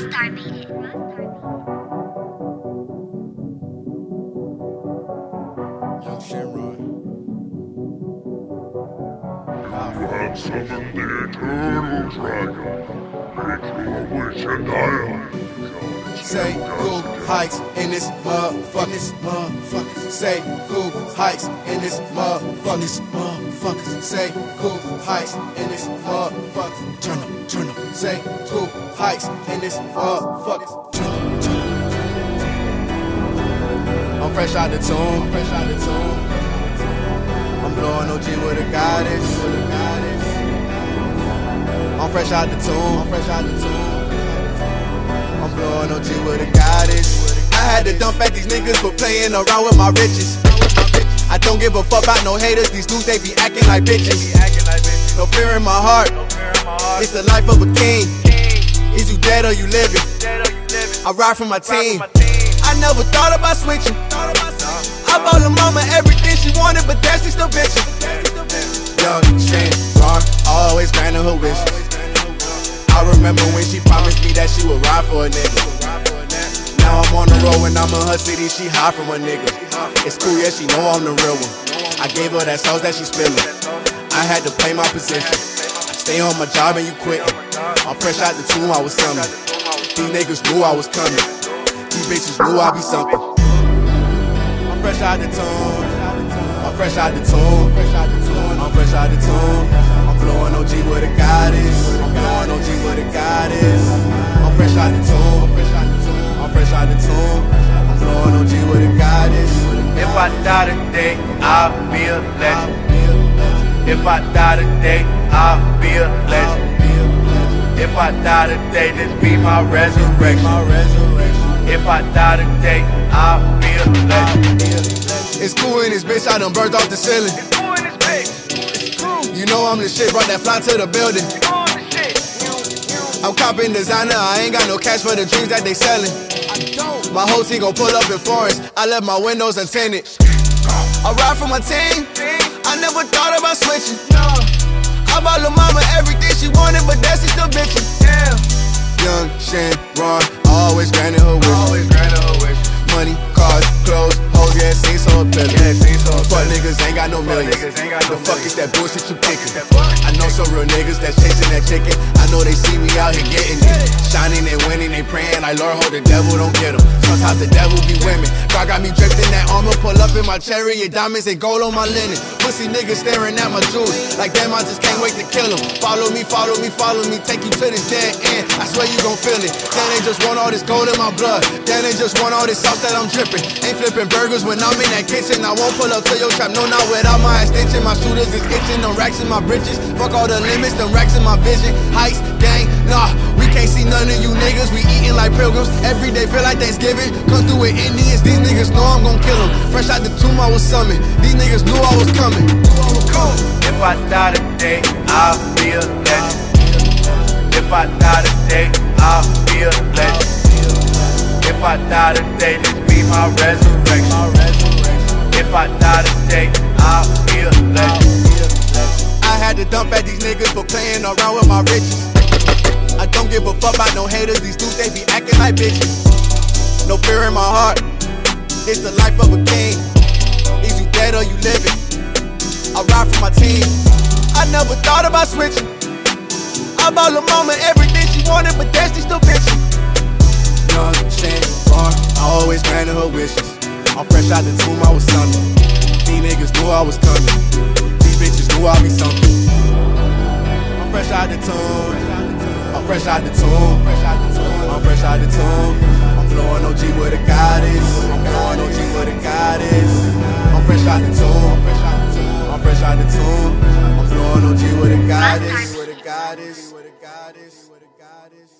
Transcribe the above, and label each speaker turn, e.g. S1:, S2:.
S1: Rahstarr made it.
S2: Yung Shenron.
S3: have summoned the eternal dragon. Your wish and I
S2: Say cool heights in this motherfucker. This motherfucker. Say cool hikes in this motherfucker. This motherfucker. Say cool hikes in this motherfucker. Turn up, turn up. Say cool hikes in this motherfucker. Turn up, turn up. I'm fresh out the tomb. I'm fresh out the tomb. I'm blowing OG with a goddess. With a goddess. I'm fresh out the tomb. I'm fresh out the tomb. I'm blowing OG with a goddess. I had to dump at these niggas for playing around with my riches. I don't give a fuck about no haters. These dudes they be acting like bitches. No fear in my heart. It's the life of a king. Is you dead or you living? I ride for my team. I never thought about switching. I bought the mama everything she wanted, but that's just still bitching. She would ride for a nigga. Now I'm on the road when I'm in her city, she hide from a nigga. It's cool, yeah, she know I'm the real one. I gave her that sauce that she spilling. I had to play my position. Stay on my job and you quitting. I'm fresh out the tomb, I was coming. These niggas knew I was coming. These bitches knew I'd be something. I'm fresh out the tomb. I'm fresh out the tomb. I'm fresh out the tomb. I'm blowing OG with a goddess.
S4: Die today, I'll be a legend. If I die today, I'll be a legend. If I die today, this be my resurrection. If I die today, I'll be a legend.
S2: It's cool in this bitch. I done burnt off the ceiling. You know I'm the shit. Brought that fly to the building. I'm copping designer. I ain't got no cash for the dreams that they selling. My whole team gon' pull up in forest. I left my windows untinted. I ride for my team. I never thought about switching. I bought Lil' mama everything she wanted, but that's just still bitching. Young Shan Ron, always granting her wish. Money, hoes, yeah, so appealing. Fuck niggas ain't got no millions. The fuck is that bullshit you picking? I know some real niggas that's chasing that chicken. I know they see me out here getting it. Shining and winning, they praying like Lord, hold the devil, don't get them. Sometimes the devil be women. God got me draped in that armor, pull up in my chariot, diamonds and gold on my linen. Pussy niggas staring at my jewels. Like damn, I just can't wait to kill them. Follow me, follow me, follow me, take you to the dead end. I swear you gon' feel it. Then they just want all this gold in my blood. Then they just want all this sauce that I'm dripping. Ain't flipping burgers when I'm in that kitchen. I won't pull up to your trap, no, not without my extension. My shooters is itching, them racks in my britches. Fuck all the limits, them racks in my vision. Heights, gang, nah, we can't see none of you niggas. We eating like pilgrims. Every day feel like Thanksgiving. Come through with Indians, these niggas know I'm gon' kill them. Fresh out the tomb, I was summoned. These niggas knew I was coming.
S4: If I die today, I'll be a legend. If I die today, I'll be a legend. If I die today, this be my resurrection. If I die today, I'll be a legend.
S2: I had to dump at these niggas for playing around with my riches. I don't give a fuck about no haters. These dudes, they be acting like bitches. No fear in my heart. It's the life of a king. Is you dead or you living? I ride for my team. I never thought about switching. I bought Lil' mama everything she wanted, but that she still bitching. Young Shan Bar, I always granted her wishes. I'm fresh out the tomb, I was. These niggas knew I was coming. These bitches knew I'd be something. I'm fresh out the tomb. I'm fresh out the tomb. I'm fresh out the tomb. I'm blowing OG with a goddess. I'm blowing OG with a goddess. I'm fresh out the tomb. I'm fresh out the tomb. I'm blowing OG with a goddess. With a goddess. With a goddess. With a goddess.